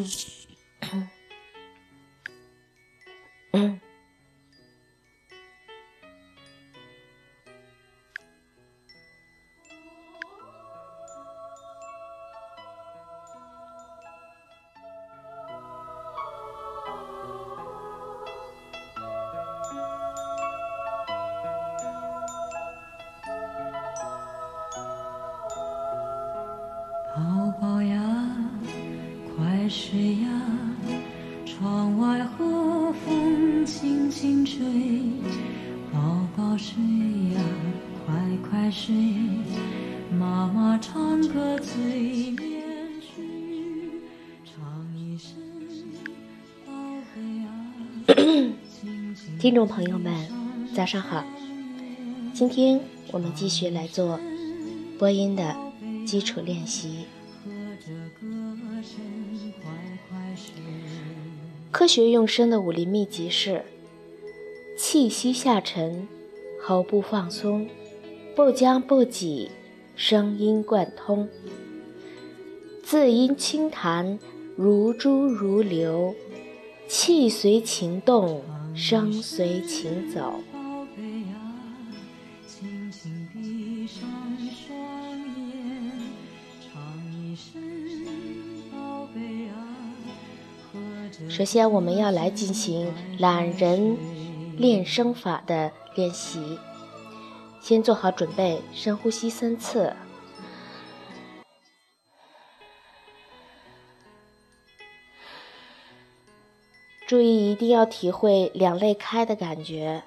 宝宝呀，快睡呀，窗外和风轻轻吹。宝宝睡呀，快快睡，妈妈唱歌催眠曲，唱一声宝贝啊。听众朋友们，早上好！今天我们继续来做播音的基础练习。科学用声的武林秘籍是：气息下沉，喉部放松，不僵不挤，声音贯通，字音轻弹，如珠如流，气随情动，声随情走。首先，我们要来进行懒人练声法的练习。先做好准备，深呼吸三次，注意一定要体会两肋开的感觉。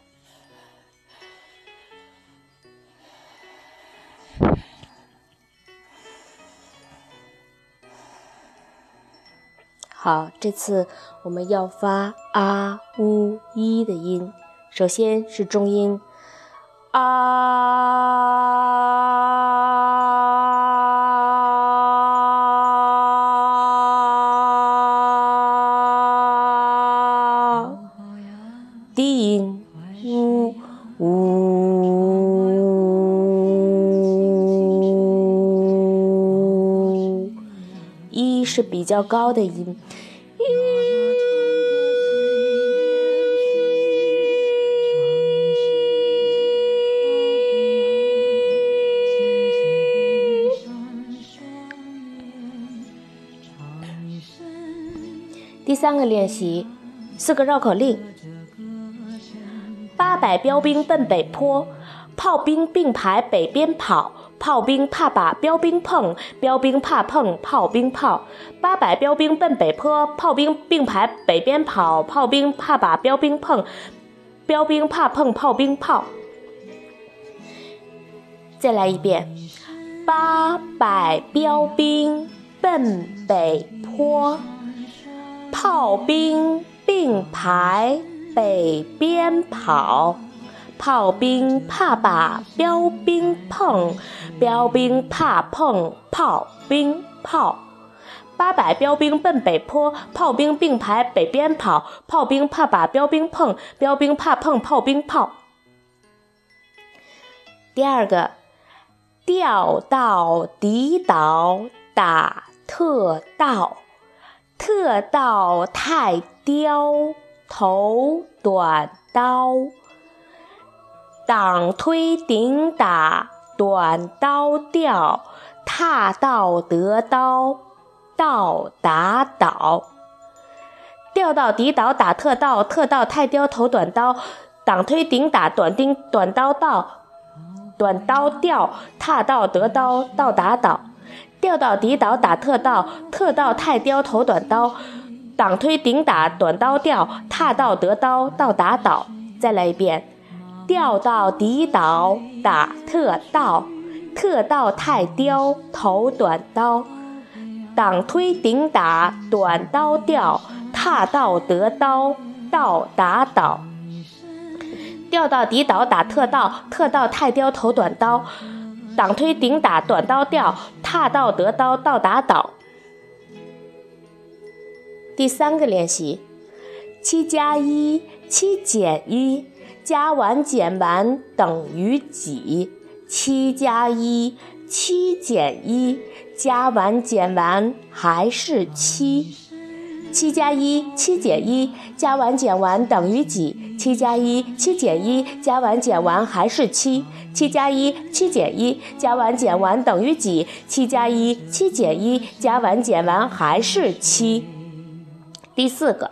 好，这次我们要发啊、呜、一的音。首先是中音啊，低音呜呜，一是比较高的音。三个练习，四个绕口令：八百标兵奔北坡，炮兵并排北边跑，炮兵怕把标兵碰，标兵怕碰炮兵炮。八百标兵奔北坡，炮兵并排北边跑，炮兵怕把标兵碰，标兵怕碰炮兵炮。再来一遍，八百标兵奔北坡。炮兵并排北边跑，炮兵怕把标兵碰，标兵怕碰炮兵炮。八百标兵奔北坡，炮兵并排北边跑，炮兵怕把标兵碰，标兵怕碰炮兵炮。第二个，调到底岛打特盗。特道太刁，头短刀，挡推顶打，短刀掉，踏道得刀，道打倒。调到底倒打特道，特道太刁，头短刀，挡推顶打，短钉短刀到，短刀掉，踏道得刀，道打倒。调到底倒打特道，特道太刁头短刀，挡推顶打短刀掉，踏道得刀道打倒。再来一遍，调到底倒打特道，特道太刁头短刀，挡推顶打短刀掉，踏道得刀道打倒。调到底倒打特道，特道太刁头短刀。挡推顶打短刀掉，踏道得刀道打倒。第三个练习：七加一，七减一，加完减完等于几？七加一，七减一，加完减完还是七。七加一，七减一，加完减完等于几？七加一，七减一，加完减完还是七？七加一，七减一，加完减完等于几？七加一，七减一，加完减完还是七？第四个，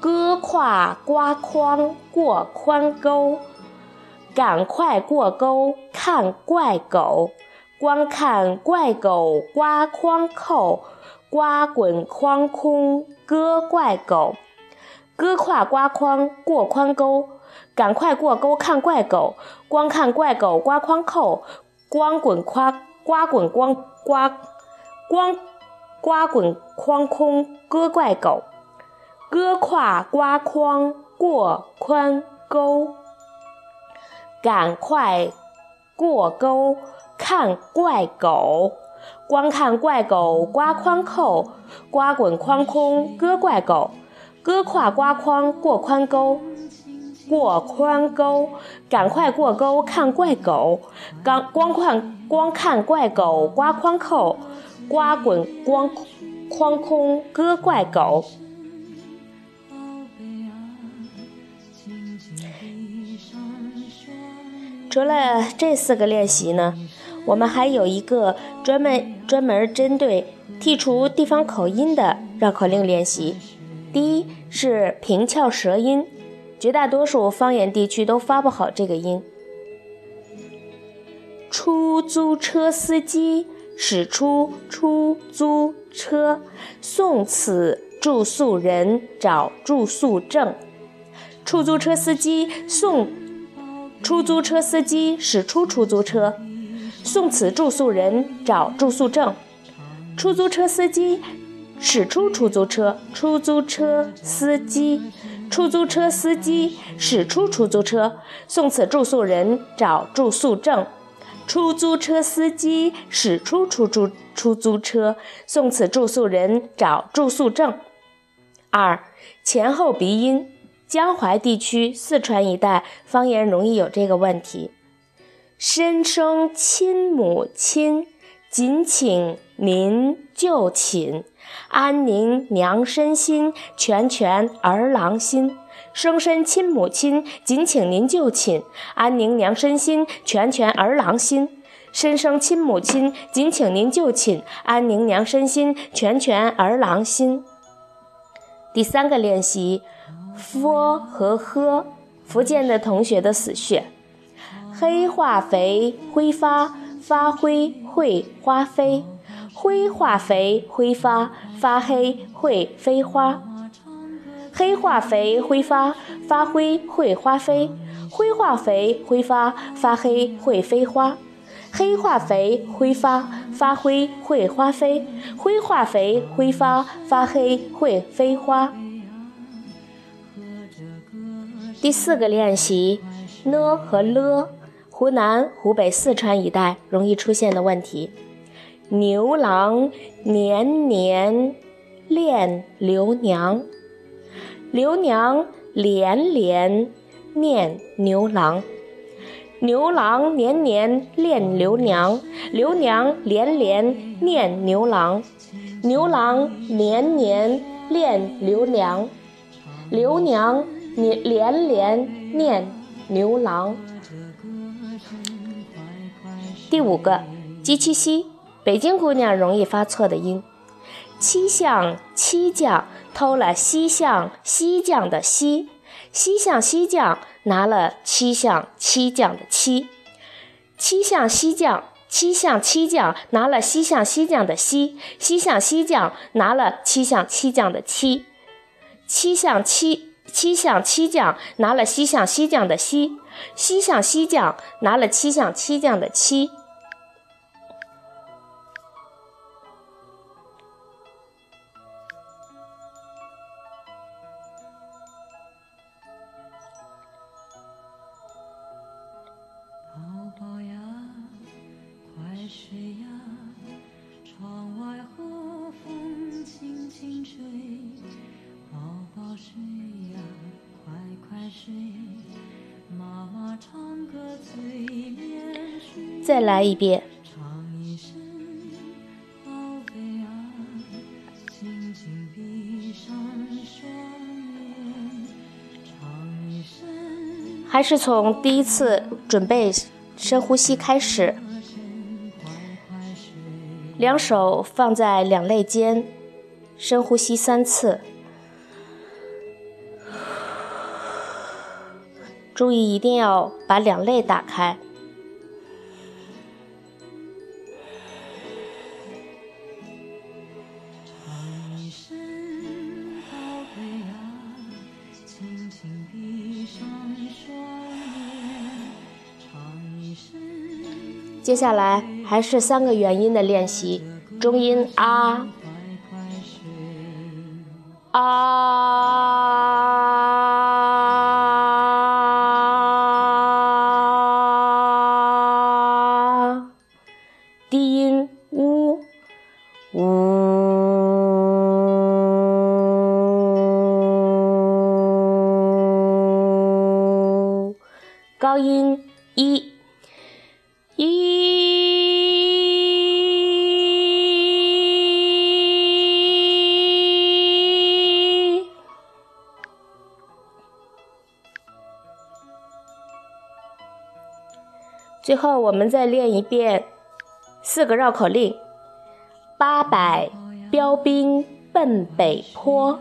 哥跨瓜筐过宽沟，赶快过沟看怪狗。光看怪狗刮筐扣，刮滚筐空割怪狗，割跨刮筐过宽沟，赶快过沟看怪狗。光看怪狗刮筐扣，光滚夸刮滚光刮光刮滚筐空割怪狗，割跨刮筐过宽沟，赶快过沟。看怪狗，光看怪狗刮筐扣，刮滚筐空割怪狗，割跨刮筐过宽沟，过宽沟，赶快过沟看怪狗，刚光看光看怪狗刮筐扣，刮滚光筐空割怪狗。除了这四个练习呢？我们还有一个专门专门针对剔除地方口音的绕口令练习。第一是平翘舌音，绝大多数方言地区都发不好这个音。出租车司机驶出出租车，送此住宿人找住宿证。出租车司机送出租车司机驶出出租车。送此住宿人找住宿证。出租车司机驶出出租车。出租车司机，出租车司机驶出出租车。送此住宿人找住宿证。出租车司机驶出出租出租车。送此住宿人找住宿证。二前后鼻音，江淮地区、四川一带方言容易有这个问题。身生亲母亲，谨请您就寝。安宁娘身心，全全儿郎心。生身亲母亲，谨请您就寝。安宁娘身心，全全儿郎心。身生亲母亲，谨请您就寝。安宁娘身心，全全儿郎心。第三个练习，f 和 h，福建的同学的死穴。黑化肥挥发，发灰会花飞；灰化肥挥发，发黑会飞花。黑化肥挥发，发灰会花飞；灰化肥挥发，发黑会飞花。黑化肥挥发，发灰会花飞；灰化肥挥发，发黑会飞花。第四个练习呢和了。湖南、湖北、四川一带容易出现的问题：牛郎年年恋刘娘，刘娘连连念牛郎，牛郎年年恋刘娘，刘娘连连念牛郎，牛郎年年恋刘娘，刘娘年连连念牛郎。第五个，鸡七西，北京姑娘容易发错的音。七相七将偷了西相西将的西，西相西将拿了七相七将的七，七相西将七相七将拿了西相西将的西，西相西将拿了七相七将的七，七相七七相七将拿了西相西将的西，西相西将拿了七相七将的七。再来一遍。还是从第一次准备深呼吸开始，两手放在两肋间，深呼吸三次。注意一定要把两肋打开。接下来还是三个元音的练习，中音啊啊，低音呜。呜，高音最后，我们再练一遍四个绕口令：八百标兵奔北坡，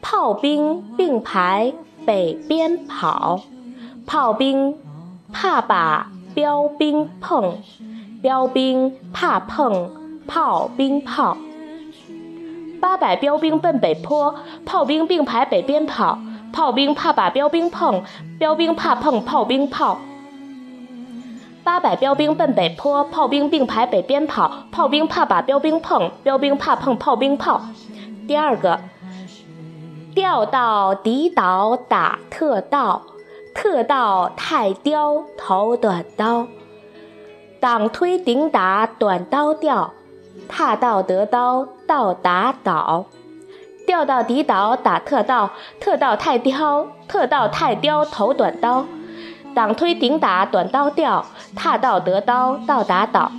炮兵并排北边跑，炮兵怕把标兵碰，标兵怕碰炮兵炮。八百标兵奔北坡，炮兵并排北边跑，炮兵怕把标兵碰，标兵怕碰炮兵炮。八百标兵奔北坡，炮兵并排北边跑，炮兵怕把标兵碰，标兵怕碰炮兵炮。第二个，调到底倒打特盗，特盗太刁头短刀，挡推顶打短刀掉，踏道得刀道打倒，调到底倒打特盗，特盗太刁，特盗太刁头短刀。挡推顶打短刀吊，踏道得刀道打倒，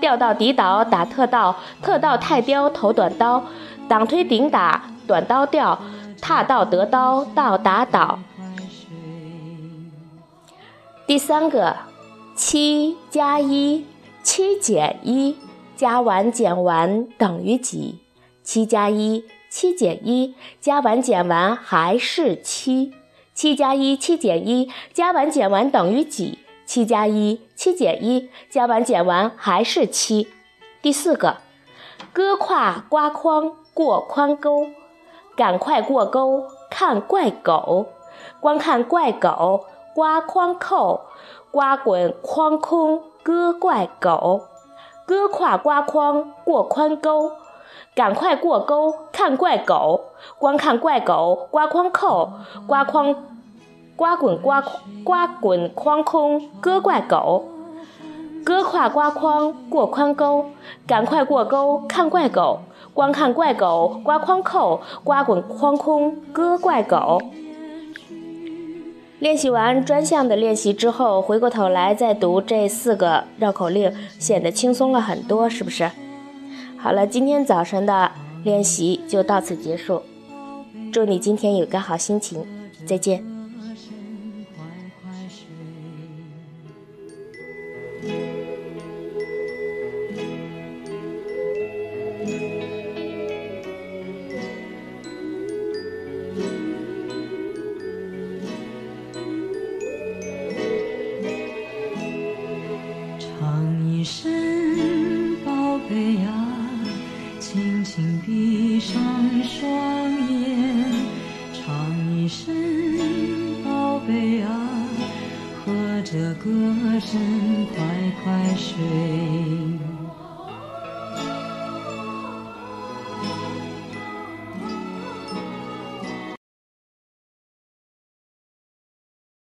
吊到底倒打特道，特道太刁头短刀，挡推顶打短刀吊，踏道得刀道打倒。第三个，七加一，七减一，加完减完等于几？七加一，七减一，加完减完还是七。七加一，七减一，加完减完等于几？七加一，七减一，加完减完还是七。第四个，割胯刮筐过宽沟，赶快过沟看怪狗，光看怪狗刮筐扣，刮滚筐空割怪狗，割胯刮筐过宽沟。赶快过沟看怪狗，光看怪狗刮筐扣，刮筐刮滚刮刮滚筐空割怪狗，割胯刮筐过宽沟，赶快过沟看怪狗，光看怪狗刮筐扣，刮滚筐空割怪狗。练习完专项的练习之后，回过头来再读这四个绕口令，显得轻松了很多，是不是？好了，今天早晨的练习就到此结束。祝你今天有个好心情，再见。